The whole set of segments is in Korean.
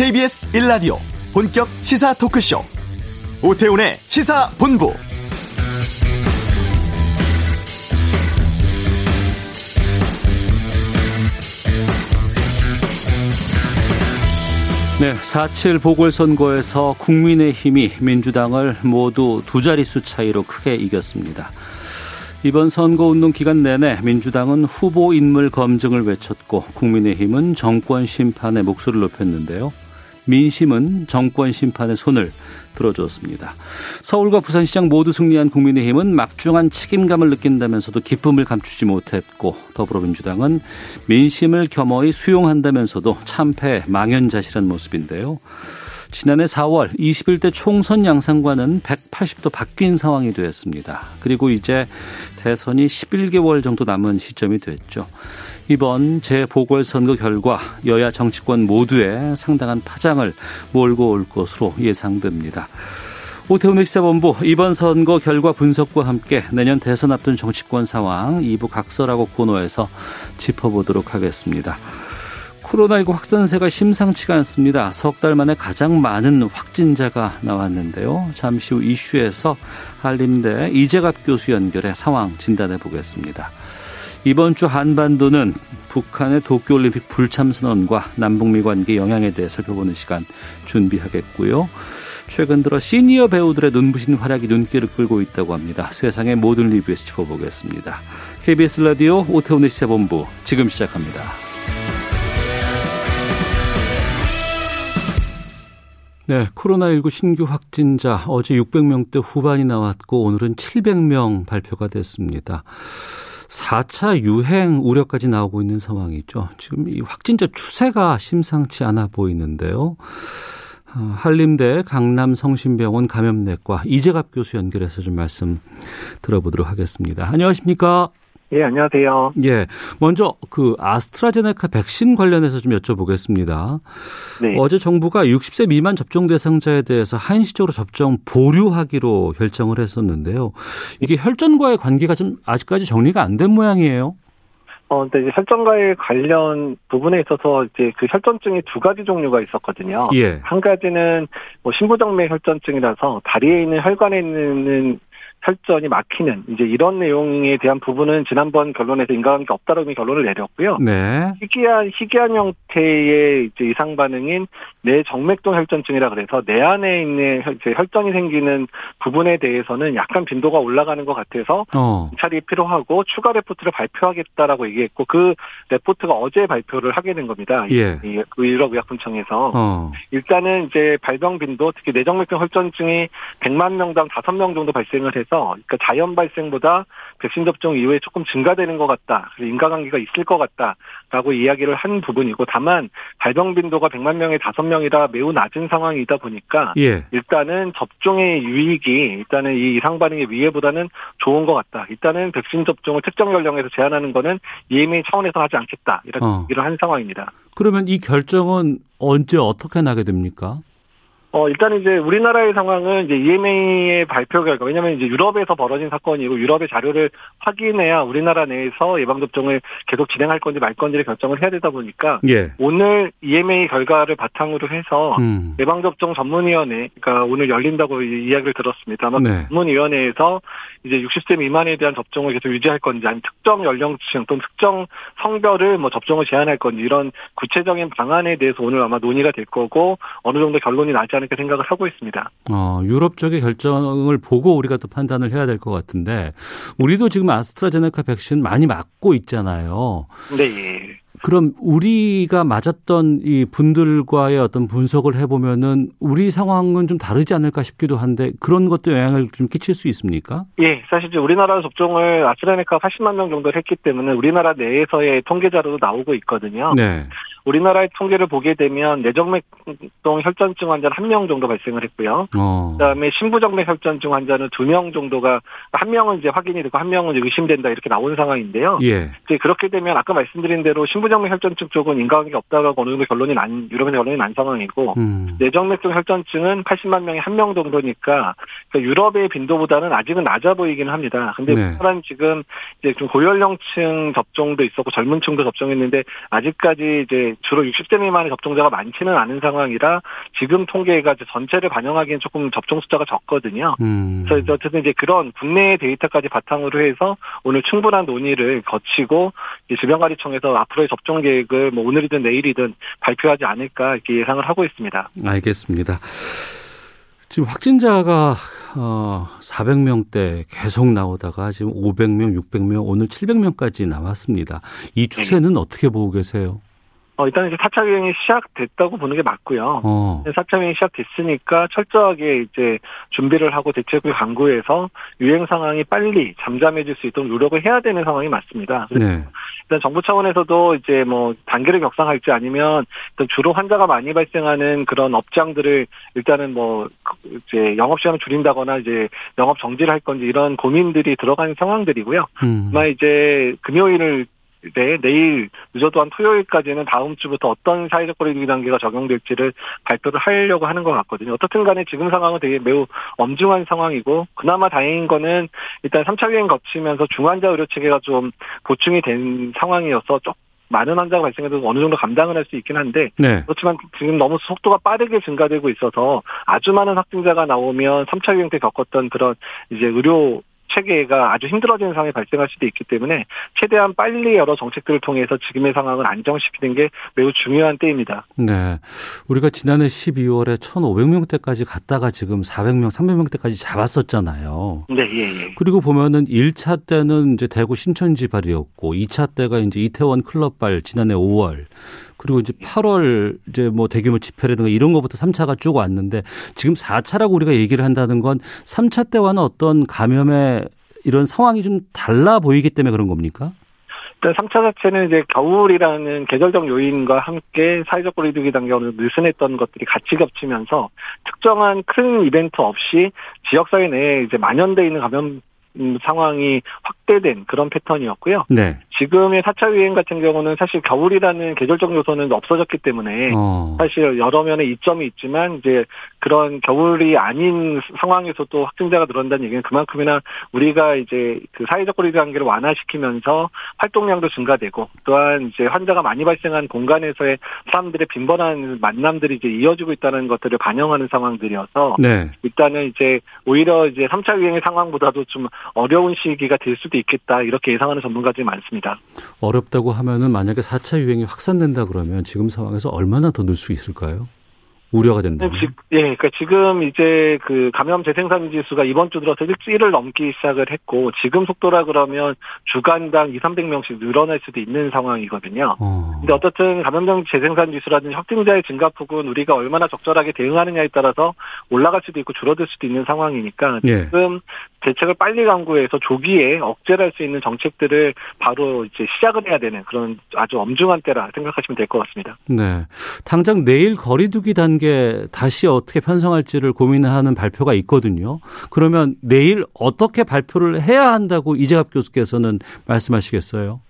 KBS 1라디오 본격 시사 토크쇼 오태훈의 시사본부 네, 4.7 보궐선거에서 국민의힘이 민주당을 모두 두 자릿수 차이로 크게 이겼습니다. 이번 선거운동 기간 내내 민주당은 후보 인물 검증을 외쳤고 국민의힘은 정권 심판에 목소리를 높였는데요. 민심은 정권 심판의 손을 들어주었습니다. 서울과 부산시장 모두 승리한 국민의힘은 막중한 책임감을 느낀다면서도 기쁨을 감추지 못했고 더불어민주당은 민심을 겸허히 수용한다면서도 참패 망연자실한 모습인데요. 지난해 4월 21대 총선 양상과는 180도 바뀐 상황이 되었습니다. 그리고 이제 대선이 11개월 정도 남은 시점이 됐죠. 이번 재보궐선거 결과 여야 정치권 모두에 상당한 파장을 몰고 올 것으로 예상됩니다. 오태훈의 시사본부 이번 선거 결과 분석과 함께 내년 대선 앞둔 정치권 상황 2부 각설하고 코너에서 짚어보도록 하겠습니다. 코로나19 확산세가 심상치가 않습니다. 석 달 만에 가장 많은 확진자가 나왔는데요. 잠시 후 이슈에서 한림대 이재갑 교수 연결해 상황 진단해 보겠습니다. 이번 주 한반도는 북한의 도쿄올림픽 불참 선언과 남북미 관계 영향에 대해 살펴보는 시간 준비하겠고요. 최근 들어 시니어 배우들의 눈부신 활약이 눈길을 끌고 있다고 합니다. 세상의 모든 리뷰에서 짚어보겠습니다. KBS 라디오 오태훈의 시사본부 지금 시작합니다. 네, 코로나19 신규 확진자 어제 600명대 후반이 나왔고 오늘은 700명 발표가 됐습니다. 4차 유행 우려까지 나오고 있는 상황이죠. 지금 이 확진자 추세가 심상치 않아 보이는데요. 어, 한림대 강남성심병원 감염내과 이재갑 교수 연결해서 좀 말씀 들어보도록 하겠습니다. 안녕하십니까? 예, 안녕하세요. 예. 먼저 그 아스트라제네카 백신 관련해서 좀 여쭤보겠습니다. 네. 어제 정부가 60세 미만 접종 대상자에 대해서 한시적으로 접종 보류하기로 결정을 했었는데요. 이게 혈전과의 관계가 좀 아직까지 정리가 안 된 모양이에요. 어, 근데 이제 혈전과의 관련 부분에 있어서 이제 그 혈전증이 두 가지 종류가 있었거든요. 예. 한 가지는 뭐 신부정맥 혈전증이라서 다리에 있는 혈관에 있는 혈전이 막히는 이제 이런 내용에 대한 부분은 지난번 결론에서 인과관계 없다라는 결론을 내렸고요. 네. 희귀한 희귀한 형태의 이제 이상 반응인 뇌정맥동 혈전증이라 그래서 내 안에 있는 혈전이 생기는 부분에 대해서는 약간 빈도가 올라가는 것 같아서 어. 차이 필요하고 추가 레포트를 발표하겠다라고 얘기했고 그 레포트가 어제 발표를 하게 된 겁니다. 예. 이 유럽의약품청에서 어. 일단은 이제 발병 빈도 특히 뇌정맥동 혈전증이 100만 명당 5명 정도 발생을 있어 그러니까 자연 발생보다 백신 접종 이후에 조금 증가되는 것 같다. 인과관계가 있을 것 같다라고 이야기를 한 부분이고 다만 발병 빈도가 100만 명에 5명이라 매우 낮은 상황이다 보니까 예. 일단은 접종의 유익이 일단은 이 이상 반응의 위해보다는 좋은 것 같다. 일단은 백신 접종을 특정 연령에서 제한하는 거는 EMA 차원에서 하지 않겠다. 이런 어. 얘기를 한 상황입니다. 그러면 이 결정은 언제 어떻게 나게 됩니까? 어, 일단 이제 우리나라의 상황은 이제 EMA의 발표 결과, 왜냐면 이제 유럽에서 벌어진 사건이고 유럽의 자료를 확인해야 우리나라 내에서 예방접종을 계속 진행할 건지 말 건지를 결정을 해야 되다 보니까 예. 오늘 EMA 결과를 바탕으로 해서 음. 예방접종 전문위원회, 그러니까 오늘 열린다고 이야기를 들었습니다. 아마 네. 전문위원회에서 이제 60세 미만에 대한 접종을 계속 유지할 건지 아니면 특정 연령층 또는 특정 성별을 뭐 접종을 제한할 건지 이런 구체적인 방안에 대해서 오늘 아마 논의가 될 거고 어느 정도 결론이 나지 않을까 생각을 하고 있습니다. 어, 유럽 쪽의 결정을 보고 우리가 또 판단을 해야 될 것 같은데 우리도 지금 아스트라제네카 백신 많이 맞고 있잖아요. 네. 예. 그럼 우리가 맞았던 이 분들과의 어떤 분석을 해보면은 우리 상황은 좀 다르지 않을까 싶기도 한데 그런 것도 영향을 좀 끼칠 수 있습니까? 예, 사실 우리나라 접종을 아스트라네카 80만 명 정도 했기 때문에 우리나라 내에서의 통계자료도 나오고 있거든요. 네. 우리나라의 통계를 보게 되면 내정맥동 혈전증 환자는 한 명 정도 발생을 했고요. 어. 그다음에 신부정맥 혈전증 환자는 두 명 정도가 한 명은 이제 확인이 되고 한 명은 의심된다 이렇게 나온 상황인데요. 예. 이제 그렇게 되면 아까 말씀드린 대로 신부정맥 혈전증 쪽은 인과관계가 없다라고 어느 정도 결론이 난 유럽의 결론이 난 상황이고 음. 내정맥동 혈전증은 80만 명에 한 명 정도니까 그러니까 유럽의 빈도보다는 아직은 낮아 보이기는 합니다. 근데 네. 우리나라는 지금 이제 좀 고연령층 접종도 있었고 젊은층도 접종했는데 아직까지 이제 이제 주로 60세 미만의 접종자가 많지는 않은 상황이라 지금 통계가 전체를 반영하기엔 조금 접종 숫자가 적거든요. 음. 그래서 어쨌든 이제 그런 국내 데이터까지 바탕으로 해서 오늘 충분한 논의를 거치고 질병관리청에서 앞으로의 접종 계획을 뭐 오늘이든 내일이든 발표하지 않을까 이렇게 예상을 하고 있습니다. 알겠습니다. 지금 확진자가 어 400명대 계속 나오다가 지금 500명, 600명, 오늘 700명까지 나왔습니다. 이 추세는 네. 어떻게 보고 계세요? 어, 일단 이제 4차 유행이 시작됐다고 보는 게 맞고요. 어. 4차 유행이 시작됐으니까 철저하게 이제 준비를 하고 대책을 강구해서 유행 상황이 빨리 잠잠해질 수 있도록 노력을 해야 되는 상황이 맞습니다. 네. 일단 정부 차원에서도 이제 뭐 단계를 격상할지 아니면 주로 환자가 많이 발생하는 그런 업장들을 일단은 뭐 이제 영업 시간을 줄인다거나 이제 영업 정지를 할 건지 이런 고민들이 들어가는 상황들이고요. 음. 아마 이제 금요일을 네, 내일 늦어도 한 토요일까지는 다음 주부터 어떤 사회적 거리두기 단계가 적용될지를 발표를 하려고 하는 것 같거든요. 어떻든 간에 지금 상황은 되게 매우 엄중한 상황이고 그나마 다행인 거는 일단 3차 유행 거치면서 중환자 의료 체계가 좀 보충이 된 상황이어서 좀 많은 환자가 발생해도 어느 정도 감당을 할 수 있긴 한데 네. 그렇지만 지금 너무 속도가 빠르게 증가되고 있어서 아주 많은 확진자가 나오면 3차 유행 때 겪었던 그런 이제 의료 체계가 아주 힘들어지는 상황이 발생할 수도 있기 때문에 최대한 빨리 여러 정책들을 통해서 지금의 상황을 안정시키는 게 매우 중요한 때입니다. 네. 우리가 지난해 12월에 1,500명대까지 갔다가 지금 400명, 300명대까지 잡았었잖아요. 네, 예, 예. 그리고 보면은 1차 때는 이제 대구 신천지 발이었고 2차 때가 이제 이태원 클럽발 지난해 5월 그리고 이제 8월 이제 뭐 대규모 집회라든가 이런 것부터 3차가 쭉 왔는데 지금 4차라고 우리가 얘기를 한다는 건 3차 때와는 어떤 감염의 이런 상황이 좀 달라 보이기 때문에 그런 겁니까? 일단 3차 자체는 이제 겨울이라는 계절적 요인과 함께 사회적 거리두기 단계가 느슨했던 것들이 같이 겹치면서 특정한 큰 이벤트 없이 지역사회 내에 이제 만연돼 있는 감염 음, 상황이 확대된 그런 패턴이었고요. 네. 지금의 4차 유행 같은 경우는 사실 겨울이라는 계절적 요소는 없어졌기 때문에 어. 사실 여러 면의 이점이 있지만 이제 그런 겨울이 아닌 상황에서도 확진자가 늘어난다는 얘기는 그만큼이나 우리가 이제 그 사회적 거리두기 관계를 완화시키면서 활동량도 증가되고 또한 이제 환자가 많이 발생한 공간에서의 사람들의 빈번한 만남들이 이제 이어지고 있다는 것들을 반영하는 상황들이어서 네. 일단은 이제 오히려 이제 3차 유행의 상황보다도 좀 어려운 시기가 될 수도 있겠다 이렇게 예상하는 전문가들이 많습니다. 어렵다고 하면은 만약에 4차 유행이 확산된다 그러면 지금 상황에서 얼마나 더 늘 수 있을까요? 우려가 된다. 네, 예, 그러니까 지금 이제 그 감염 재생산 지수가 이번 주 들어서 일주일을 넘기 시작을 했고 지금 속도라 그러면 주간당 2, 300명씩 늘어날 수도 있는 상황이거든요. 어. 근데 어떻든 감염병 재생산 지수라든지 확진자의 증가폭은 우리가 얼마나 적절하게 대응하느냐에 따라서 올라갈 수도 있고 줄어들 수도 있는 상황이니까 예. 지금 대책을 빨리 강구해서 조기에 억제를 할수 있는 정책들을 바로 이제 시작을 해야 되는 그런 아주 엄중한 때라 생각하시면 될 것 같습니다. 네. 당장 내일 거리두기 단계 다시 어떻게 편성할지를 고민하는 발표가 있거든요. 그러면 내일 어떻게 발표를 해야 한다고 이재갑 교수께서는 말씀하시겠어요?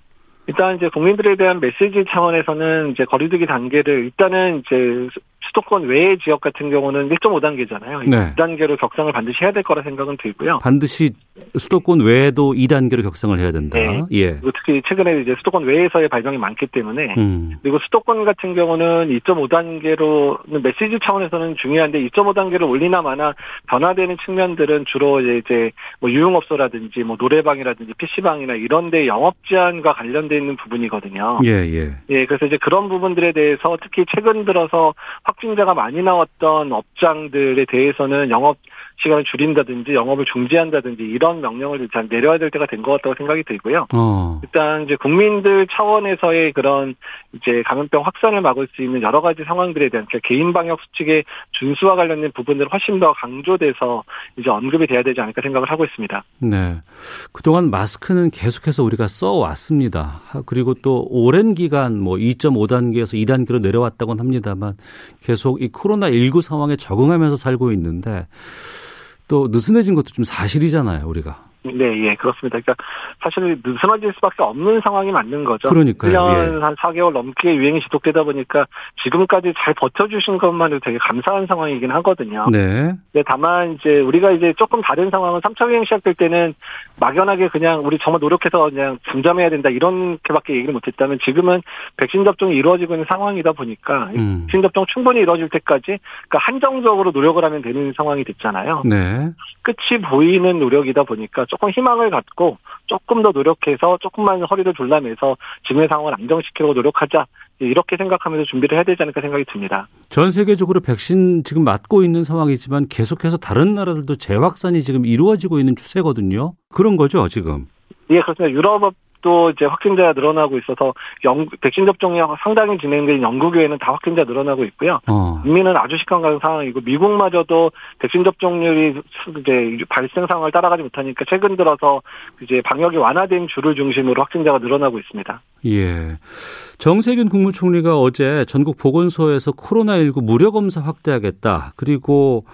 일단 이제 국민들에 대한 메시지 차원에서는 이제 거리두기 단계를 일단은 이제 수도권 외의 지역 같은 경우는 1.5단계잖아요. 네. 2단계로 격상을 반드시 해야 될 거라 생각은 들고요. 반드시 수도권 외에도 2단계로 격상을 해야 된다. 네. 예. 그리고 특히 최근에 이제 수도권 외에서의 발병이 많기 때문에 음. 그리고 수도권 같은 경우는 2.5단계로는 메시지 차원에서는 중요한데 2.5단계를 올리나 마나 변화되는 측면들은 주로 이제 뭐 유흥업소라든지 뭐 노래방이라든지 PC방이나 이런 데 영업 제한과 관련돼 있는 부분이거든요. 예, 예. 예, 그래서 이제 그런 부분들에 대해서 특히 최근 들어서 확진자가 많이 나왔던 업장들에 대해서는 영업 시간을 줄인다든지 영업을 중지한다든지 이런 명령을 일단 내려야 될 때가 된 것 같다고 생각이 들고요. 어. 일단 이제 국민들 차원에서의 그런 이제 감염병 확산을 막을 수 있는 여러 가지 상황들에 대한 개인 방역 수칙의 준수와 관련된 부분들 훨씬 더 강조돼서 이제 언급이 돼야 되지 않을까 생각을 하고 있습니다. 네. 그동안 마스크는 계속해서 우리가 써 왔습니다. 그리고 또 오랜 기간 뭐 2.5단계에서 2단계로 내려왔다고는 합니다만 계속 이 코로나 19 상황에 적응하면서 살고 있는데 또 느슨해진 것도 좀 사실이잖아요, 우리가. 네, 예, 그렇습니다. 그러니까 사실 느슨해질 수밖에 없는 상황이 맞는 거죠. 그러니까요. 1년 예. 한 4개월 넘게 유행이 지속되다 보니까 지금까지 잘 버텨주신 것만으로 되게 감사한 상황이긴 하거든요. 네. 네, 다만 이제 우리가 이제 조금 다른 상황은 3차 유행 시작될 때는 막연하게 그냥 우리 정말 노력해서 그냥 중점해야 된다 이렇게밖에 얘기를 못했다면 지금은 백신 접종이 이루어지고 있는 상황이다 보니까 음. 백신 접종 충분히 이루어질 때까지 그러니까 한정적으로 노력을 하면 되는 상황이 됐잖아요. 네. 끝이 보이는 노력이다 보니까 조금 희망을 갖고 조금 더 노력해서 조금만 허리를 졸라매서 지금의 상황을 안정시키려고 노력하자 이렇게 생각하면서 준비를 해야 되지 않을까 생각이 듭니다. 전 세계적으로 백신 지금 맞고 있는 상황이지만 계속해서 다른 나라들도 재확산이 지금 이루어지고 있는 추세거든요. 그런 거죠, 지금. 예, 그렇습니다. 유럽 또 이제 확진자가 늘어나고 있어서 영, 백신 접종이 상당히 진행된 영국에는 다 확진자 늘어나고 있고요. 어. 북미는 아주 시간간 상황이고 미국마저도 백신 접종률이 이제 발생 상황을 따라가지 못하니까 최근 들어서 이제 방역이 완화된 주를 중심으로 확진자가 늘어나고 있습니다. 예. 정세균 국무총리가 어제 전국 보건소에서 코로나19 무료 검사 확대하겠다. 그리고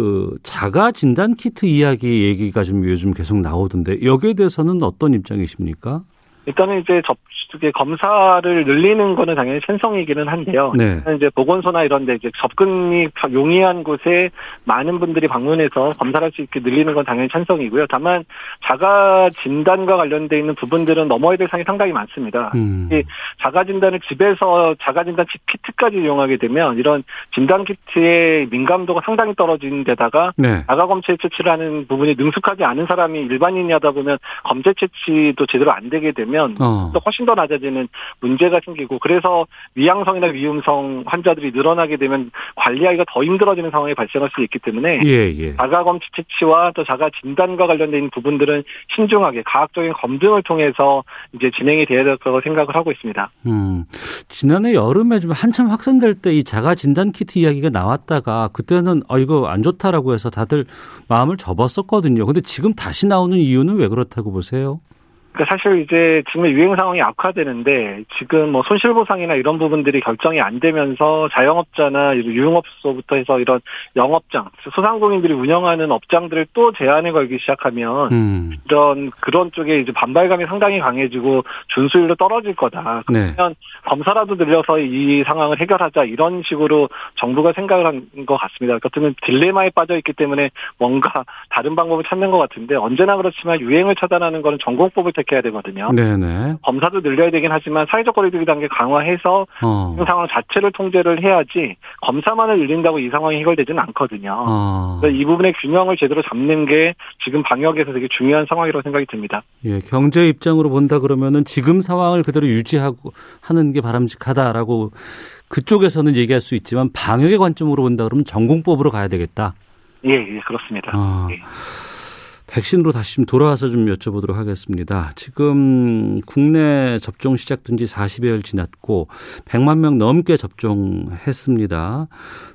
그 자가 진단 키트 이야기 얘기가 좀 요즘 계속 나오던데 여기에 대해서는 어떤 입장이십니까? 일단은 이제 접촉의 검사를 늘리는 거는 당연히 찬성이기는 한데요. 네. 이제 보건소나 이런 데 이제 접근이 용이한 곳에 많은 분들이 방문해서 검사를 할 수 있게 늘리는 건 당연히 찬성이고요. 다만 자가 진단과 관련돼 있는 부분들은 넘어야 될 상이 상당히 많습니다. 음. 이 자가 진단을 집에서 자가 진단 키트까지 이용하게 되면 이런 진단 키트의 민감도가 상당히 떨어진 데다가 네. 자가 검체 채취를 하는 부분이 능숙하지 않은 사람이 일반인이 하다 보면 검체 채취도 제대로 안 되게 되면 되면 어. 또 훨씬 더 낮아지는 문제가 생기고 그래서 위양성이나 위음성 환자들이 늘어나게 되면 관리하기가 더 힘들어지는 상황이 발생할 수 있기 때문에 예, 예. 자가 검치 채취와 또 자가 진단과 관련된 부분들은 신중하게 과학적인 검증을 통해서 이제 진행이 돼야 될 거라고 생각을 하고 있습니다. 음, 지난해 여름에 좀 한참 확산될 때 이 자가 진단 키트 이야기가 나왔다가 그때는 어 이거 안 좋다라고 해서 다들 마음을 접었었거든요. 근데 지금 다시 나오는 이유는 왜 그렇다고 보세요? 그러니까 사실 이제 지금의 유행 상황이 악화되는데 지금 뭐 손실 보상이나 이런 부분들이 결정이 안 되면서 자영업자나 유흥업소부터 해서 이런 영업장, 소상공인들이 운영하는 업장들을 또 제한에 걸기 시작하면 음. 이런 그런 쪽에 이제 반발감이 상당히 강해지고 준수율도 떨어질 거다. 그러면 네. 검사라도 늘려서 이 상황을 해결하자 이런 식으로 정부가 생각을 한 것 같습니다. 그렇다면 딜레마에 빠져 있기 때문에 뭔가 다른 방법을 찾는 것 같은데 언제나 그렇지만 유행을 차단하는 거는 전공법을 택해야 되거든요. 네네. 검사도 늘려야 되긴 하지만 사회적 거리두기 단계 강화해서 어. 이 상황 자체를 통제를 해야지 검사만을 늘린다고 이 상황이 해결되지는 않거든요. 어. 이 부분의 균형을 제대로 잡는 게 지금 방역에서 되게 중요한 상황이라고 생각이 듭니다. 예, 경제 입장으로 본다 그러면은 지금 상황을 그대로 유지하고 하는 게 바람직하다라고 그쪽에서는 얘기할 수 있지만 방역의 관점으로 본다 그러면 전공법으로 가야 되겠다. 예, 예 그렇습니다. 어. 예. 백신으로 다시 좀 돌아와서 좀 여쭤보도록 하겠습니다. 지금 국내 접종 시작된 지 40여일 지났고 100만 명 넘게 접종했습니다.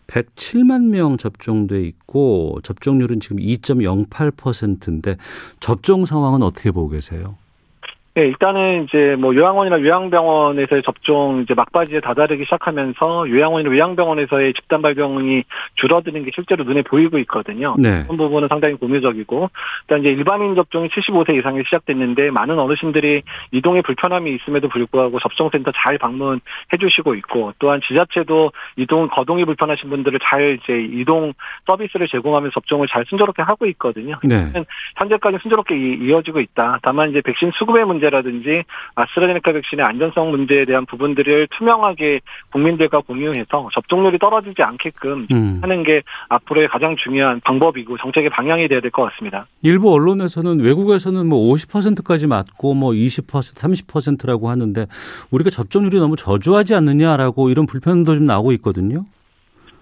107만 명 접종돼 있고 접종률은 지금 2.08%인데 접종 상황은 어떻게 보고 계세요? 네, 일단은 이제 뭐 요양원이나 요양병원에서의 접종 이제 막바지에 다다르기 시작하면서 요양원이나 요양병원에서의 집단 발병이 줄어드는 게 실제로 눈에 보이고 있거든요. 네. 그런 부분은 상당히 고무적이고, 일단 이제 일반인 접종이 75세 이상에 시작됐는데 많은 어르신들이 이동에 불편함이 있음에도 불구하고 접종센터 잘 방문해 주시고 있고, 또한 지자체도 이동 거동이 불편하신 분들을 잘 이제 이동 서비스를 제공하면서 접종을 잘 순조롭게 하고 있거든요. 네. 현재까지 순조롭게 이어지고 있다. 다만 이제 백신 수급의 문제 문제라든지 아스트라제네카 백신의 안전성 문제에 대한 부분들을 투명하게 국민들과 공유해서 접종률이 떨어지지 않게끔 음. 하는 게 앞으로의 가장 중요한 방법이고 정책의 방향이 돼야 될 것 같습니다. 일부 언론에서는 외국에서는 뭐 50%까지 맞고 뭐 20% 30%라고 하는데 우리가 접종률이 너무 저조하지 않느냐라고 이런 불편도 좀 나오고 있거든요.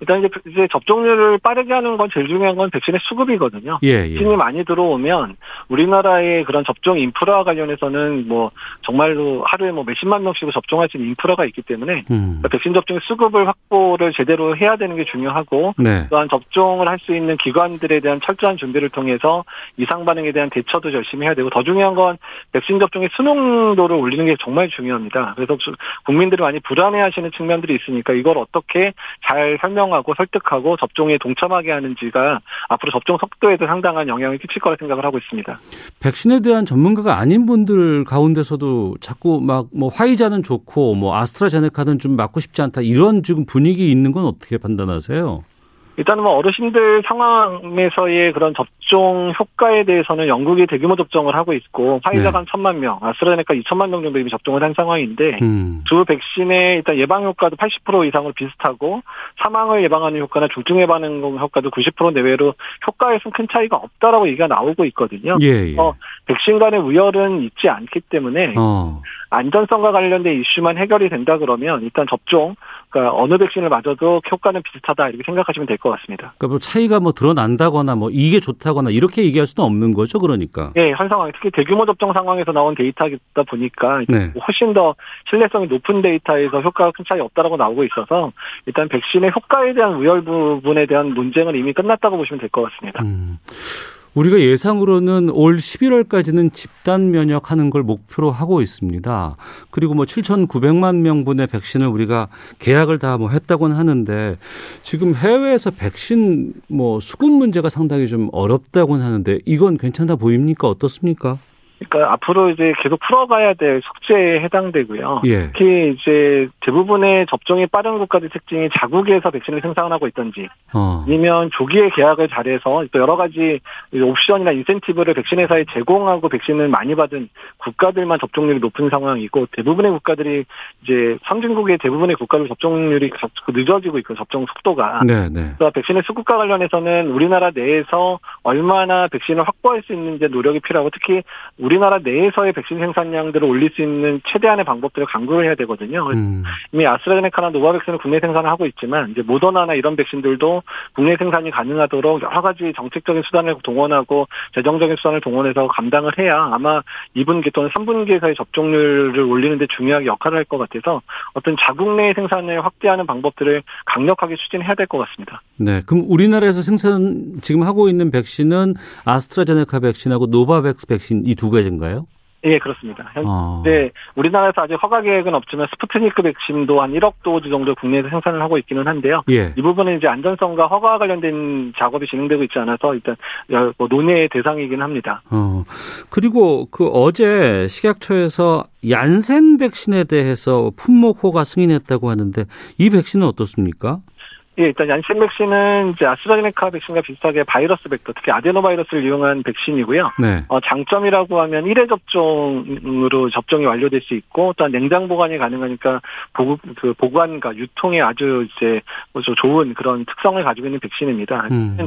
일단 이제, 이제 접종률을 빠르게 하는 건 제일 중요한 건 백신의 수급이거든요. 예, 예. 백신이 많이 들어오면 우리나라의 그런 접종 인프라 관련해서는 뭐 정말로 하루에 뭐 몇십만 명씩 접종할 수 있는 인프라가 있기 때문에 음. 그러니까 백신 접종의 수급을 확보를 제대로 해야 되는 게 중요하고 네. 또한 접종을 할 수 있는 기관들에 대한 철저한 준비를 통해서 이상 반응에 대한 대처도 열심히 해야 되고 더 중요한 건 백신 접종의 수능도를 올리는 게 정말 중요합니다. 그래서 국민들이 많이 불안해하시는 측면들이 있으니까 이걸 어떻게 잘 설명 설명하고 설득하고 접종에 동참하게 하는지가 앞으로 접종 속도에도 상당한 영향을 끼칠 거라 생각을 하고 있습니다. 백신에 대한 전문가가 아닌 분들 가운데서도 자꾸 막 뭐 화이자는 좋고 뭐 아스트라제네카는 좀 맞고 싶지 않다 이런 지금 분위기 있는 건 어떻게 판단하세요? 일단은 뭐 어르신들 상황에서의 그런 접종 효과에 대해서는 영국이 대규모 접종을 하고 있고 화이자가 한 천만 명, 아스트라제네카 2천만 명 정도 이미 접종을 한 상황인데 음. 두 백신의 일단 예방 효과도 80% 이상으로 비슷하고 사망을 예방하는 효과나 중증 예방 효과도 90% 내외로 효과에서는 큰 차이가 없다라고 얘기가 나오고 있거든요. 예, 예. 어, 백신 간의 우열은 있지 않기 때문에 어. 안전성과 관련된 이슈만 해결이 된다 그러면 일단 접종 그러니까 어느 백신을 맞아도 효과는 비슷하다 이렇게 생각하시면 될 것 같습니다. 그러니까 뭐 차이가 뭐 드러난다거나 뭐 이게 좋다거나 이렇게 얘기할 수는 없는 거죠, 그러니까. 네, 한 상황 특히 대규모 접종 상황에서 나온 데이터다 보니까 네. 훨씬 더 신뢰성이 높은 데이터에서 효과가 큰 차이 없다라고 나오고 있어서 일단 백신의 효과에 대한 우열 부분에 대한 논쟁은 이미 끝났다고 보시면 될 것 같습니다. 음. 우리가 예상으로는 올 11월까지는 집단 면역하는 걸 목표로 하고 있습니다. 그리고 뭐 7,900만 명분의 백신을 우리가 계약을 다 뭐 했다고는 하는데 지금 해외에서 백신 뭐 수급 문제가 상당히 좀 어렵다고는 하는데 이건 괜찮아 보입니까? 어떻습니까? 그러니까 앞으로 이제 계속 풀어가야 될 숙제에 해당되고요. 예. 특히 이제 대부분의 접종이 빠른 국가들 특징이 자국에서 백신을 생산하고 있던지, 어. 아니면 조기에 계약을 잘해서 또 여러 가지 옵션이나 인센티브를 백신 회사에 제공하고 백신을 많이 받은 국가들만 접종률이 높은 상황이고 대부분의 국가들이 이제 선진국의 대부분의 국가들 접종률이 늦어지고 있고 접종 속도가. 네, 네. 그래서 백신의 수급과 관련해서는 우리나라 내에서 얼마나 백신을 확보할 수 있는지 노력이 필요하고 특히 우리 나라 내에서의 백신 생산량들을 올릴 수 있는 최대한의 방법들을 강구를 해야 되거든요. 음. 이미 아스트라제네카나 노바백신을 국내 생산을 하고 있지만 이제 모더나나 이런 백신들도 국내 생산이 가능하도록 여러 가지 정책적인 수단을 동원하고 재정적인 수단을 동원해서 감당을 해야 아마 2분기 또는 3분기에서의 접종률을 올리는데 중요하게 역할을 할 것 같아서 어떤 자국 내 생산을 확대하는 방법들을 강력하게 추진해야 될 것 같습니다. 네, 그럼 우리나라에서 생산 지금 하고 있는 백신은 아스트라제네카 백신하고 노바백스 백신 이 두 가지인가요? 예, 그렇습니다. 어. 네, 우리나라에서 아직 허가 계획은 없지만 스푸트니크 백신도 한 1억 dose 정도 국내에서 생산을 하고 있기는 한데요. 예. 이 부분은 이제 안전성과 허가와 관련된 작업이 진행되고 있지 않아서 일단 뭐 논의의 대상이긴 합니다. 어. 그리고 그 어제 식약처에서 얀센 백신에 대해서 품목 허가 승인했다고 하는데 이 백신은 어떻습니까? 예, 일단 얀센 백신은 이제 아스트라제네카 백신과 비슷하게 바이러스 벡터, 특히 아데노바이러스를 이용한 백신이고요. 네. 어, 장점이라고 하면 1회 접종으로 접종이 완료될 수 있고, 또한 냉장 보관이 가능하니까 보그 그 보관과 유통에 아주 이제 뭐 좋은 그런 특성을 가지고 있는 백신입니다. 음.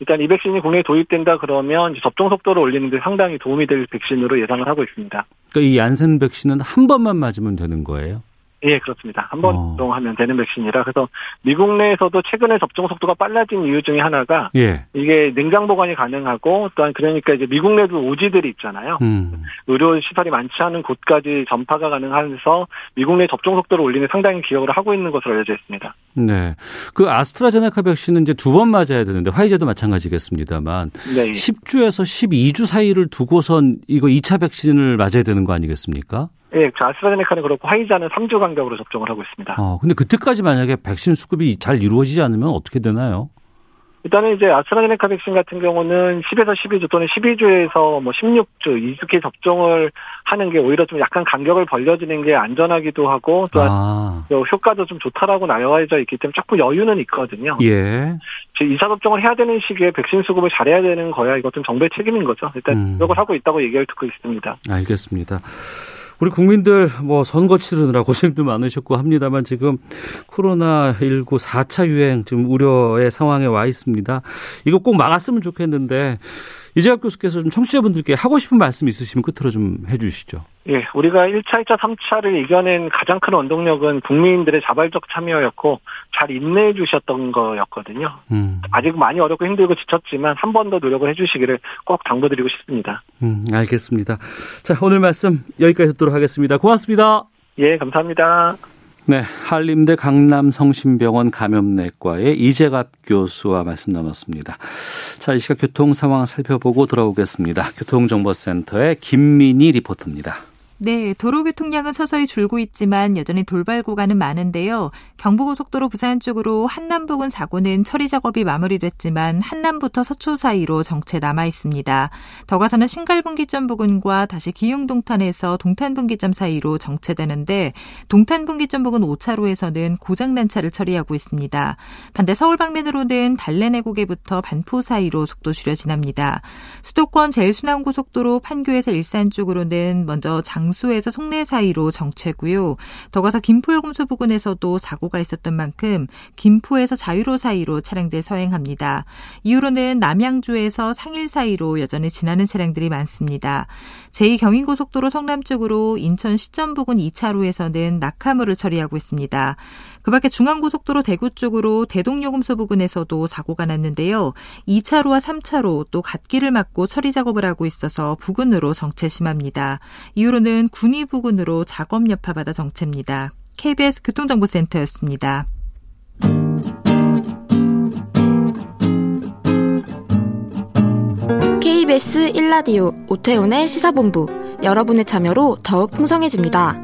일단 이 백신이 국내에 도입된다 그러면 접종 속도를 올리는데 상당히 도움이 될 백신으로 예상을 하고 있습니다. 그러니까 이 얀센 백신은 한 번만 맞으면 되는 거예요? 예, 그렇습니다. 한 번 어. 접종하면 되는 백신이라 그래서 미국 내에서도 최근에 접종 속도가 빨라진 이유 중에 하나가 예. 이게 냉장 보관이 가능하고 또한 그러니까 이제 미국 내도 오지들이 있잖아요. 음. 의료 시설이 많지 않은 곳까지 전파가 가능해서 미국 내 접종 속도를 올리는 상당히 기여를 하고 있는 것으로 알려져 있습니다. 네. 그 아스트라제네카 백신은 이제 두 번 맞아야 되는데 화이자도 마찬가지겠습니다만 네. 10주에서 12주 사이를 두고선 이거 2차 백신을 맞아야 되는 거 아니겠습니까? 예, 아스트라제네카는 그렇고 화이자는 3주 간격으로 접종을 하고 있습니다. 어, 근데 그때까지 만약에 백신 수급이 잘 이루어지지 않으면 어떻게 되나요? 일단은 이제 아스트라제네카 백신 같은 경우는 10에서 12주 또는 12주에서 뭐 16주 이렇게 접종을 하는 게 오히려 좀 약간 간격을 벌려지는 게 안전하기도 하고 또한 아. 효과도 좀 좋다라고 나와져 있기 때문에 조금 여유는 있거든요. 예. 이사 접종을 해야 되는 시기에 백신 수급을 잘해야 되는 거야 이것은 정부의 책임인 거죠. 일단 음. 노력을 하고 있다고 얘기를 듣고 있습니다. 알겠습니다. 우리 국민들 뭐 선거 치르느라 고생도 많으셨고 합니다만 지금 코로나19 4차 유행 지금 우려의 상황에 와 있습니다. 이거 꼭 막았으면 좋겠는데 이재학 교수께서 좀 청취자분들께 하고 싶은 말씀 있으시면 끝으로 좀 해주시죠. 예, 우리가 1차, 2차, 3차를 이겨낸 가장 큰 원동력은 국민들의 자발적 참여였고 잘 인내해 주셨던 거였거든요. 음. 아직 많이 어렵고 힘들고 지쳤지만 한 번 더 노력을 해 주시기를 꼭 당부드리고 싶습니다. 음, 알겠습니다. 자, 오늘 말씀 여기까지 듣도록 하겠습니다. 고맙습니다. 예, 감사합니다. 네, 한림대 강남성심병원 감염내과의 이재갑 교수와 말씀 나눴습니다. 자, 이 시각 교통 상황 살펴보고 돌아오겠습니다. 교통정보센터의 김민희 리포터입니다. 네, 도로 교통량은 서서히 줄고 있지만 여전히 돌발 구간은 많은데요. 경부고속도로 부산 쪽으로 한남 부근 사고는 처리 작업이 마무리됐지만 한남부터 서초 사이로 정체 남아 있습니다. 더 가서는 신갈분기점 부근과 다시 기흥동탄에서 동탄분기점 사이로 정체되는데 동탄분기점 부근 5차로에서는 고장난 차를 처리하고 있습니다. 반대 서울 방면으로는 달래내고개부터 반포 사이로 속도 줄여 지납니다. 수도권 제일순환고속도로 판교에서 일산 쪽으로는 먼저 장 강수에서 송내 사이로 정체고요. 더 가서 김포요금소 부근에서도 사고가 있었던 만큼 김포에서 자유로 사이로 차량들 서행합니다. 이후로는 남양주에서 상일 사이로 여전히 지나는 차량들이 많습니다. 제2경인고속도로 성남 쪽으로 인천 시점 부근 2차로에서는 낙하물을 처리하고 있습니다. 그 밖에 중앙고속도로 대구 쪽으로 대동요금소 부근에서도 사고가 났는데요. 2차로와 3차로 또 갓길을 막고 처리 작업을 하고 있어서 부근으로 정체 심합니다. 이후로는 군위 부근으로 작업 여파받아 정체입니다. KBS 교통정보센터였습니다. KBS 1라디오 오태훈의 시사본부 여러분의 참여로 더욱 풍성해집니다.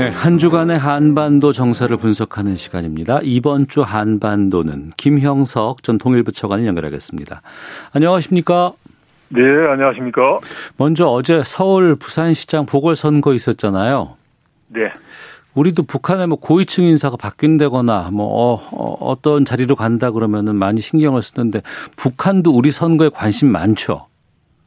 네, 한 주간의 한반도 정세를 분석하는 시간입니다. 이번 주 한반도는 김형석 전 통일부 차관을 연결하겠습니다. 안녕하십니까? 네, 안녕하십니까? 먼저 어제 서울 부산시장 보궐선거 있었잖아요. 네. 우리도 북한의 뭐 고위층 인사가 바뀐다거나 뭐 어, 어, 떤 자리로 간다 그러면은 많이 신경을 쓰는데 북한도 우리 선거에 관심 많죠.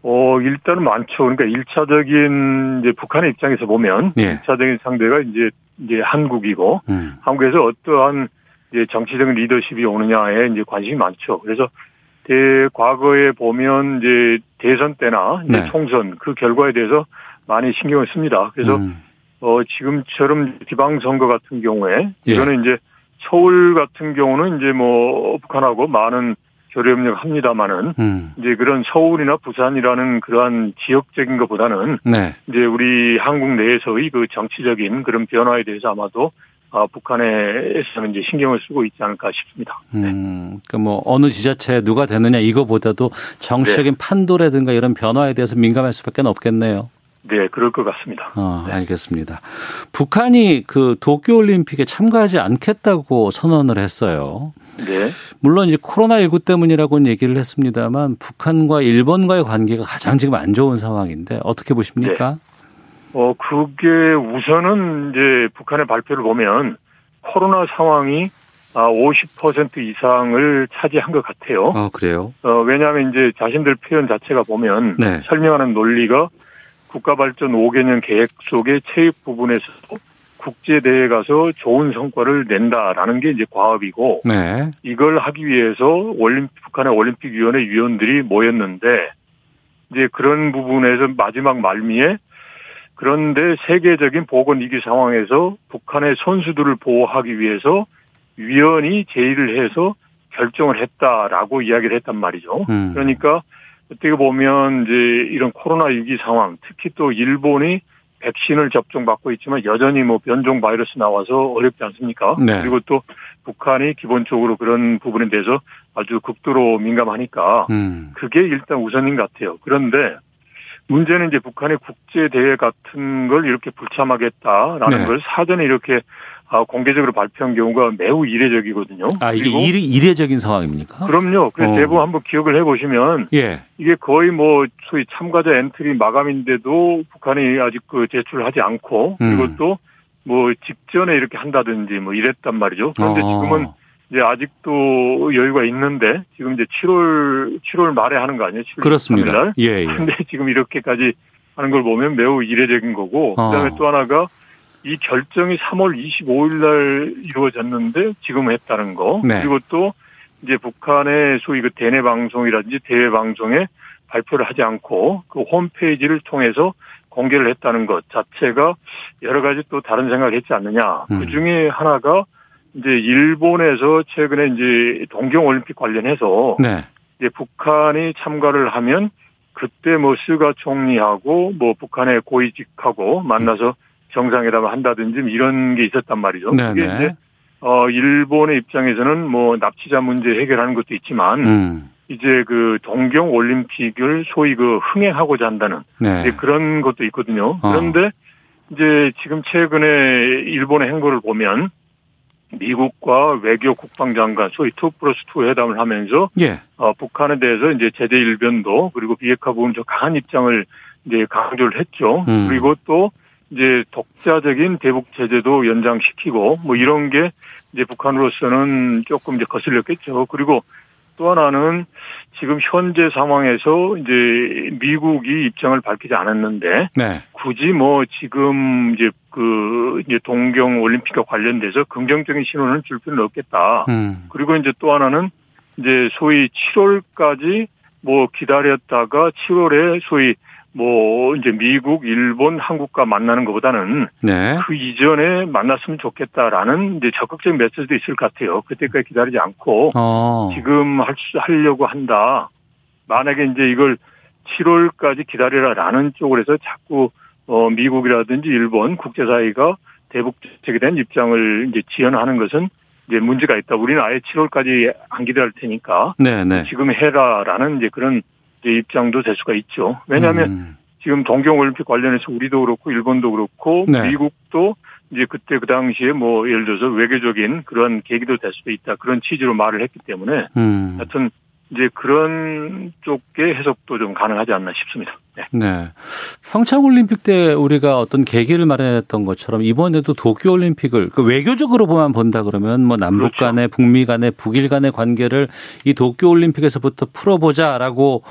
어, 일단은 많죠. 그러니까 일차적인 이제 북한의 입장에서 보면 예. 1차적인 상대가 이제 이제 한국이고 음. 한국에서 어떠한 이제 정치적인 리더십이 오느냐에 이제 관심이 많죠. 그래서 대 과거에 보면 이제 대선 때나 이제 네. 총선 그 결과에 대해서 많이 신경을 씁니다. 그래서 음. 어 지금처럼 지방 선거 같은 경우에 예. 이거는 이제 서울 같은 경우는 이제 뭐 북한하고 많은 교류협력 합니다만은 음. 이제 그런 서울이나 부산이라는 그러한 지역적인 것보다는 네. 이제 우리 한국 내에서의 그 정치적인 그런 변화에 대해서 아마도 아, 북한에서는 이제 신경을 쓰고 있지 않을까 싶습니다. 네. 음, 그뭐 어느 지자체 누가 되느냐 이거보다도 정치적인 네. 판도라든가 이런 변화에 대해서 민감할 수밖에 없겠네요. 네, 그럴 것 같습니다. 어, 네. 알겠습니다. 북한이 그 도쿄올림픽에 참가하지 않겠다고 선언을 했어요. 네. 물론 이제 코로나19 때문이라고는 얘기를 했습니다만 북한과 일본과의 관계가 가장 지금 안 좋은 상황인데 어떻게 보십니까? 네. 어, 그게 우선은 이제 북한의 발표를 보면 코로나 상황이 아 50% 이상을 차지한 것 같아요. 아, 그래요? 어, 왜냐하면 이제 자신들 표현 자체가 보면 네. 설명하는 논리가 국가발전 5개년 계획 속의 체육 부분에서도 국제대회에 가서 좋은 성과를 낸다라는 게 이제 과업이고 네. 이걸 하기 위해서 올림픽 북한의 올림픽위원회 위원들이 모였는데 이제 그런 부분에서 마지막 말미에 그런데 세계적인 보건 위기 상황에서 북한의 선수들을 보호하기 위해서 위원이 제의를 해서 결정을 했다라고 이야기를 했단 말이죠. 음. 그러니까 어떻게 보면 이제 이런 코로나 위기 상황, 특히 또 일본이 백신을 접종받고 있지만 여전히 뭐 변종 바이러스 나와서 어렵지 않습니까? 네. 그리고 또 북한이 기본적으로 그런 부분에 대해서 아주 극도로 민감하니까 음. 그게 일단 우선인 것 같아요. 그런데 문제는 이제 북한의 국제 대회 같은 걸 이렇게 불참하겠다라는 네. 걸 사전에 이렇게 아, 공개적으로 발표한 경우가 매우 이례적이거든요. 아, 이게 이례, 이례 적인 상황입니까? 그럼요. 그래서 어. 대부분 한번 기억을 해보시면 예. 이게 거의 뭐 소위 참가자 엔트리 마감인데도 북한이 아직 그 제출을 하지 않고 음. 또뭐 직전에 이렇게 한다든지 뭐 이랬단 말이죠. 그런데 어. 지금은 이제 아직도 여유가 있는데 지금 이제 7월 7월 말에 하는 거 아니에요? 7월 그렇습니다. 예, 예. 근데 지금 이렇게까지 하는 걸 보면 매우 이례적인 거고 어. 그다음에 또 하나가 이 결정이 3월 25일 날 이루어졌는데 지금 했다는 거. 네. 그리고 또 이제 북한의 소위 그 대내 방송이라든지 대외 방송에 발표를 하지 않고 그 홈페이지를 통해서 공개를 했다는 것 자체가 여러 가지 또 다른 생각을 했지 않느냐. 음. 그 중에 하나가 이제 일본에서 최근에 이제 동경 올림픽 관련해서 네. 이제 북한이 참가를 하면 그때 뭐 스가 총리하고 뭐 북한의 고위직하고 만나서 정상회담을 한다든지 뭐 이런 게 있었단 말이죠. 네네. 그게 네. 이제 어 일본의 입장에서는 뭐 납치자 문제 해결하는 것도 있지만 음. 이제 그 동경 올림픽을 소위 그 흥행하고자 한다는 네. 그런 것도 있거든요. 어. 그런데 이제 지금 최근에 일본의 행보를 보면 미국과 외교 국방장관 소위 two plus two 회담을 하면서 예. 어, 북한에 대해서 이제 제재 일변도 그리고 비핵화 부분 좀 강한 입장을 이제 강조를 했죠. 음. 그리고 또 이제 독자적인 대북 제재도 연장시키고 뭐 이런 게 이제 북한으로서는 조금 이제 거슬렸겠죠. 그리고 또 하나는 지금 현재 상황에서 이제 미국이 입장을 밝히지 않았는데 네. 굳이 뭐 지금 이제 그 이제 동경 올림픽과 관련돼서 긍정적인 신호는 줄 필요는 없겠다. 음. 그리고 이제 또 하나는 이제 소위 7월까지 뭐 기다렸다가 7월에 소위 뭐 이제 미국, 일본, 한국과 만나는 것보다는 네. 그 이전에 만났으면 좋겠다라는 이제 적극적인 메시지도 있을 것 같아요. 그때까지 기다리지 않고 어. 지금 할 수, 하려고 한다. 만약에 이제 이걸 7월까지 기다려라라는 쪽으로 해서 자꾸 어 미국이라든지 일본 국제사회가 대북 정책에 대한 입장을 이제 지연하는 것은 이제 문제가 있다. 우리는 아예 7월까지 안 기다릴 테니까 네네. 네. 지금 해라라는 이제 그런 입장도 될 수가 있죠. 왜냐하면 음. 지금 동경올림픽 관련해서 우리도 그렇고 일본도 그렇고 네. 미국도 이제 그때 그 당시에 뭐 예를 들어서 외교적인 그런 계기도 될 수도 있다 그런 취지로 말을 했기 때문에 음. 하여튼 이제 그런 쪽의 해석도 좀 가능하지 않나 싶습니다. 네. 네. 평창 올림픽 때 우리가 어떤 계기를 마련했던 것처럼 이번에도 도쿄 올림픽을 그 외교적으로만 본다 그러면 뭐 남북 그렇죠. 간의 북미 간의 북일 간의 관계를 이 도쿄 올림픽에서부터 풀어보자라고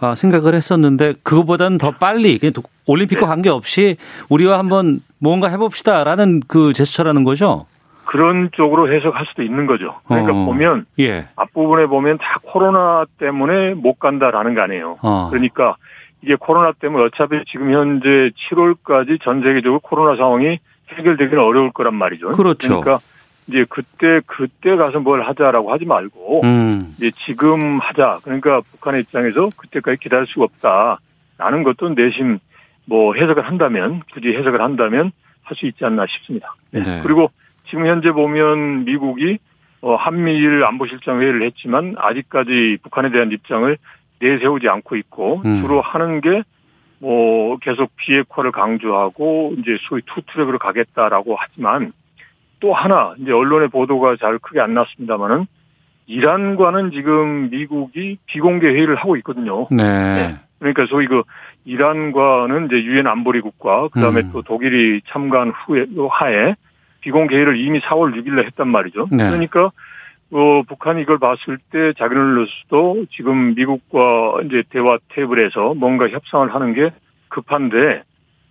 아, 생각을 했었는데 그거보다는 더 빨리 올림픽과 네. 관계없이 우리와 한번 뭔가 해봅시다라는 그 제스처라는 거죠. 그런 쪽으로 해석할 수도 있는 거죠. 그러니까 어. 보면 예. 앞부분에 보면 다 코로나 때문에 못 간다라는 거 아니에요. 어. 그러니까 이게 코로나 때문에 어차피 지금 현재 7월까지 전 세계적으로 코로나 상황이 해결되기는 어려울 거란 말이죠. 그렇죠. 그러니까 이제 그때 그때 가서 뭘 하자라고 하지 말고 음. 이제 지금 하자. 그러니까 북한의 입장에서 그때까지 기다릴 수가 없다 라는 것도 내심 뭐 해석을 한다면 굳이 해석을 한다면 할 수 있지 않나 싶습니다. 네. 네. 그리고 지금 현재 보면 미국이 어, 한미일 안보실장 회의를 했지만 아직까지 북한에 대한 입장을 내세우지 않고 있고 음. 주로 하는 게 뭐 계속 비핵화를 강조하고 이제 소위 투트랙으로 가겠다라고 하지만 또 하나 이제 언론의 보도가 잘 크게 안 났습니다만은 이란과는 지금 미국이 비공개 회의를 하고 있거든요. 네. 네. 그러니까 소위 그 이란과는 이제 유엔 안보리국과 그다음에 음. 또 독일이 참가한 후에 하에 비공개를 이미 4월 6일에 했단 말이죠. 네. 그러니까 어, 북한이 이걸 봤을 때 자기들로서도 지금 미국과 이제 대화 테이블에서 뭔가 협상을 하는 게 급한데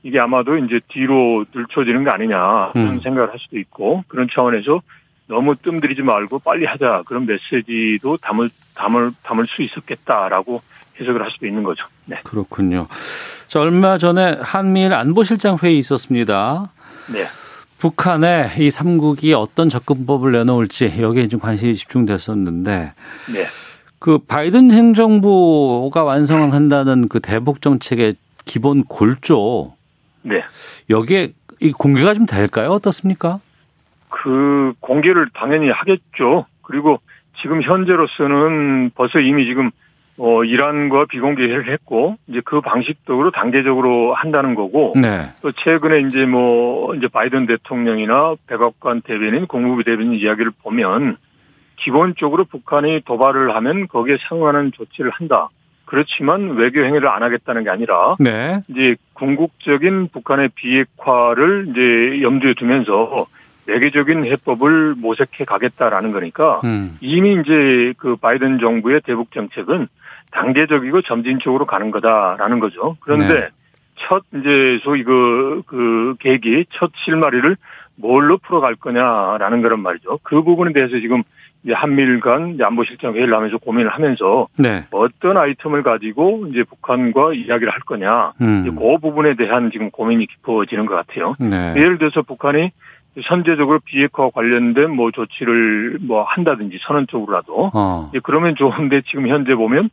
이게 아마도 이제 뒤로 들춰지는 거 아니냐 그런 음. 생각을 할 수도 있고 그런 차원에서 너무 뜸들이지 말고 빨리 하자 그런 메시지도 담을 담을 담을 수 있었겠다라고 해석을 할 수도 있는 거죠. 네. 그렇군요. 자, 얼마 전에 한미일 안보실장 회의 있었습니다. 네. 북한의 이 삼국이 어떤 접근법을 내놓을지 여기에 좀 관심이 집중됐었는데 네. 그 바이든 행정부가 완성한다는 그 대북 정책의 기본 골조 네. 여기에 이 공개가 좀 될까요? 어떻습니까? 그 공개를 당연히 하겠죠. 그리고 지금 현재로서는 벌써 이미 지금 어, 이란과 비공개를 했고, 이제 그 방식적으로 단계적으로 한다는 거고, 네. 또 최근에 이제 뭐, 이제 바이든 대통령이나 백악관 대변인, 국무부 대변인 이야기를 보면, 기본적으로 북한이 도발을 하면 거기에 상응하는 조치를 한다. 그렇지만 외교 행위를 안 하겠다는 게 아니라, 네. 이제 궁극적인 북한의 비핵화를 이제 염두에 두면서 외교적인 해법을 모색해 가겠다라는 거니까 음. 이미 이제 그 바이든 정부의 대북 정책은 단계적이고 점진적으로 가는 거다라는 거죠. 그런데 네. 첫 이제 소위 그, 그 계기, 첫 실마리를 뭘로 풀어갈 거냐라는 그런 말이죠. 그 부분에 대해서 지금 이제 한미일 간 안보실장 회의를 하면서 고민을 하면서 네. 어떤 아이템을 가지고 이제 북한과 이야기를 할 거냐. 음. 그 부분에 대한 지금 고민이 깊어지는 것 같아요. 네. 예를 들어서 북한이 선제적으로 비핵화 관련된 뭐 조치를 뭐 한다든지 선언적으로라도 어. 그러면 좋은데 지금 현재 보면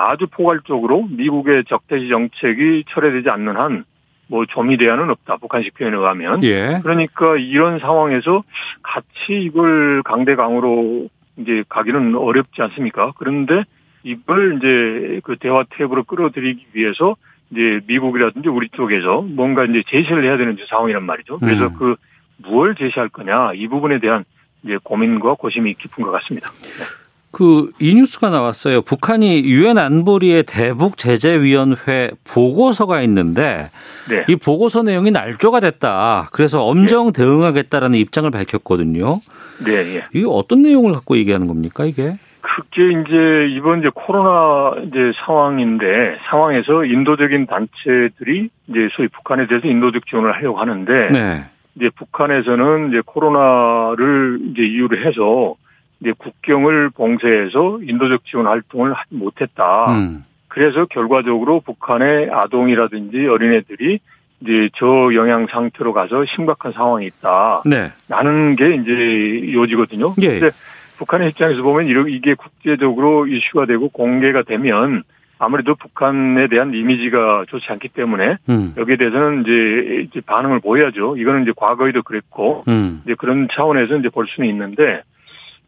아주 포괄적으로 미국의 적대시 정책이 철회되지 않는 한 뭐 조미 대안은 없다. 북한식 표현에 의하면. 예. 그러니까 이런 상황에서 같이 이걸 강대강으로 이제 가기는 어렵지 않습니까? 그런데 이걸 이제 그 대화 테이블로 끌어들이기 위해서 이제 미국이라든지 우리 쪽에서 뭔가 이제 제시를 해야 되는 상황이란 말이죠. 그래서 음. 그 무엇을 제시할 거냐 이 부분에 대한 이제 고민과 고심이 깊은 것 같습니다. 네. 그 이 뉴스가 나왔어요. 북한이 유엔 안보리의 대북 제재위원회 보고서가 있는데 네. 이 보고서 내용이 날조가 됐다. 그래서 엄정 네. 대응하겠다라는 입장을 밝혔거든요. 네, 예. 이게 어떤 내용을 갖고 얘기하는 겁니까, 이게? 그게 이제 이번 이제 코로나 이제 상황인데 상황에서 인도적인 단체들이 이제 소위 북한에 대해서 인도적 지원을 하려고 하는데 네. 이제 북한에서는 이제 코로나를 이제 이유로 해서 이제 국경을 봉쇄해서 인도적 지원 활동을 하지 못했다. 음. 그래서 결과적으로 북한의 아동이라든지 어린애들이 이제 저영양 상태로 가서 심각한 상황이 있다. 네. 라는 게 이제 요지거든요. 예. 근데 북한의 입장에서 보면 이게 국제적으로 이슈가 되고 공개가 되면 아무래도 북한에 대한 이미지가 좋지 않기 때문에 음. 여기에 대해서는 이제, 이제 반응을 보여야죠. 이거는 이제 과거에도 그랬고 음. 이제 그런 차원에서 이제 볼 수는 있는데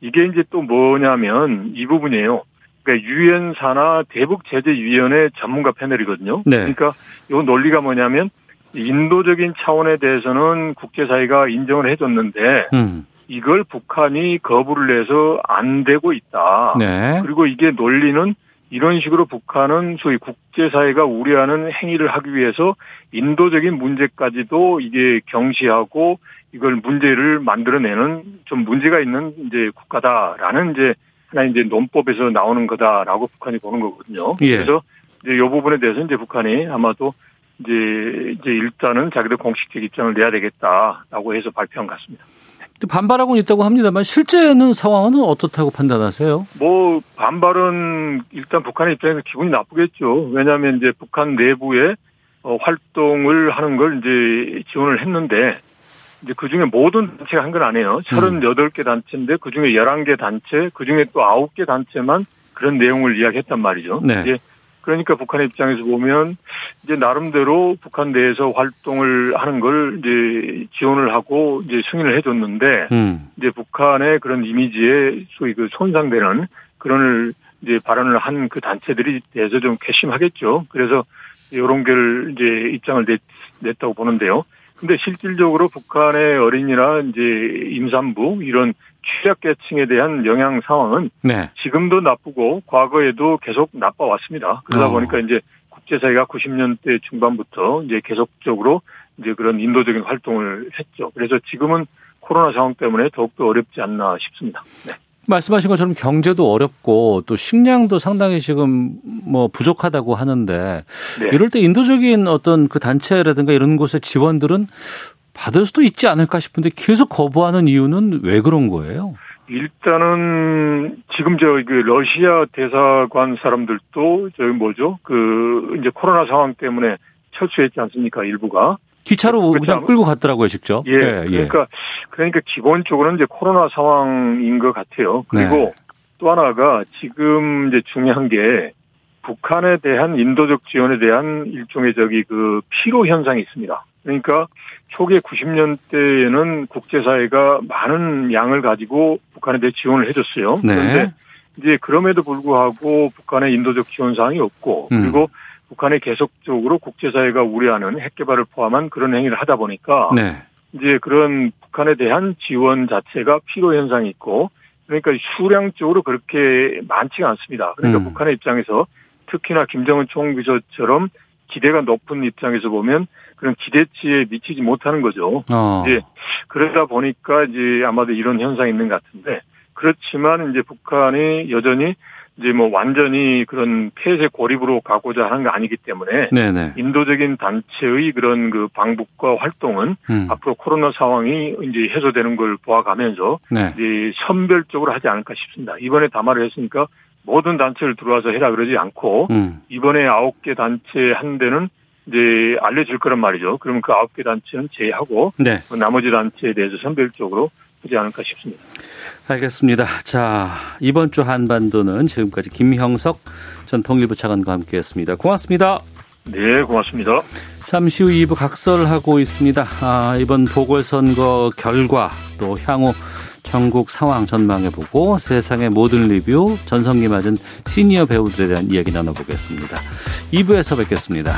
이게 이제 또 뭐냐면 이 부분이에요. 그러니까 유엔사나 대북 제재 위원회 전문가 패널이거든요. 네. 그러니까 이 논리가 뭐냐면 인도적인 차원에 대해서는 국제사회가 인정을 해줬는데 음. 이걸 북한이 거부를 해서 안 되고 있다. 네. 그리고 이게 논리는 이런 식으로 북한은 소위 국제사회가 우려하는 행위를 하기 위해서 인도적인 문제까지도 이게 경시하고 이걸 문제를 만들어내는 좀 문제가 있는 이제 국가다라는 이제 하나 이제 논법에서 나오는 거다라고 북한이 보는 거거든요. 예. 그래서 이제 이 부분에 대해서 이제 북한이 아마도 이제 이제 일단은 자기들 공식적 입장을 내야 되겠다라고 해서 발표한 것 같습니다. 반발하고 있다고 합니다만 실제는 상황은 어떻다고 판단하세요? 뭐 반발은 일단 북한의 입장에서 기분이 나쁘겠죠. 왜냐하면 이제 북한 내부에 어, 활동을 하는 걸 이제 지원을 했는데 이제 그 중에 모든 단체가 한 건 아니에요. 38개 단체인데 그 중에 11개 단체, 그 중에 또 9개 단체만 그런 내용을 이야기했단 말이죠. 네. 이제 그러니까 북한의 입장에서 보면 이제 나름대로 북한 내에서 활동을 하는 걸 이제 지원을 하고 이제 승인을 해줬는데 음. 이제 북한의 그런 이미지에 소위 그 손상되는 그런 이제 발언을 한 그 단체들이 대해서 좀 괘씸하겠죠. 그래서 이런 걸 이제 입장을 냈, 냈다고 보는데요. 근데 실질적으로 북한의 어린이나 이제 임산부 이런 취약계층에 대한 영향 상황은 네. 지금도 나쁘고 과거에도 계속 나빠왔습니다. 그러다 어. 보니까 이제 국제사회가 90년대 중반부터 이제 계속적으로 이제 그런 인도적인 활동을 했죠. 그래서 지금은 코로나 상황 때문에 더욱더 어렵지 않나 싶습니다. 네. 말씀하신 것처럼 경제도 어렵고 또 식량도 상당히 지금 뭐 부족하다고 하는데 네. 이럴 때 인도적인 어떤 그 단체라든가 이런 곳의 지원들은 받을 수도 있지 않을까 싶은데 계속 거부하는 이유는 왜 그런 거예요? 일단은 지금 저 그 러시아 대사관 사람들도 저기 뭐죠 그 이제 코로나 상황 때문에 철수했지 않습니까 일부가 기차로. 그냥 끌고 갔더라고요 직접. 예, 예, 그러니까 그러니까 기본적으로는 이제 코로나 상황인 것 같아요. 그리고 네. 또 하나가 지금 이제 중요한 게 북한에 대한 인도적 지원에 대한 일종의 저기 그 피로 현상이 있습니다. 그러니까 초기 90년대에는 국제사회가 많은 양을 가지고 북한에 대해 지원을 해줬어요. 네. 그런데 이제 그럼에도 불구하고 북한의 인도적 지원 사항이 없고 음. 그리고 북한이 계속적으로 국제사회가 우려하는 핵 개발을 포함한 그런 행위를 하다 보니까 네. 이제 그런 북한에 대한 지원 자체가 피로 현상이 있고 그러니까 수량적으로 그렇게 많지가 않습니다. 그러니까 음. 북한의 입장에서 특히나 김정은 총비서처럼 기대가 높은 입장에서 보면 그런 기대치에 미치지 못하는 거죠. 어. 이제 그러다 보니까 이제 아마도 이런 현상이 있는 것 같은데 그렇지만 이제 북한이 여전히 이제 뭐 완전히 그런 폐쇄 고립으로 가고자 하는 게 아니기 때문에 네네. 인도적인 단체의 그런 그 방북과 활동은 음. 앞으로 코로나 상황이 이제 해소되는 걸 보아가면서 네. 이제 선별적으로 하지 않을까 싶습니다. 이번에 담화를 했으니까 모든 단체를 들어와서 해라 그러지 않고 음. 이번에 아홉 개 단체 한 대는 이제 알려질 거란 말이죠. 그러면 그 아홉 개 단체는 제외하고 네. 나머지 단체에 대해서 선별적으로 하지 않을까 싶습니다. 알겠습니다. 자 이번 주 한반도는 지금까지 김형석 전 통일부 차관과 함께했습니다. 고맙습니다. 네, 고맙습니다. 잠시 후 2부 각설하고 있습니다. 아, 이번 보궐선거 결과 또 향후 전국 상황 전망해보고 세상의 모든 리뷰 전성기 맞은 시니어 배우들에 대한 이야기 나눠보겠습니다. 2부에서 뵙겠습니다.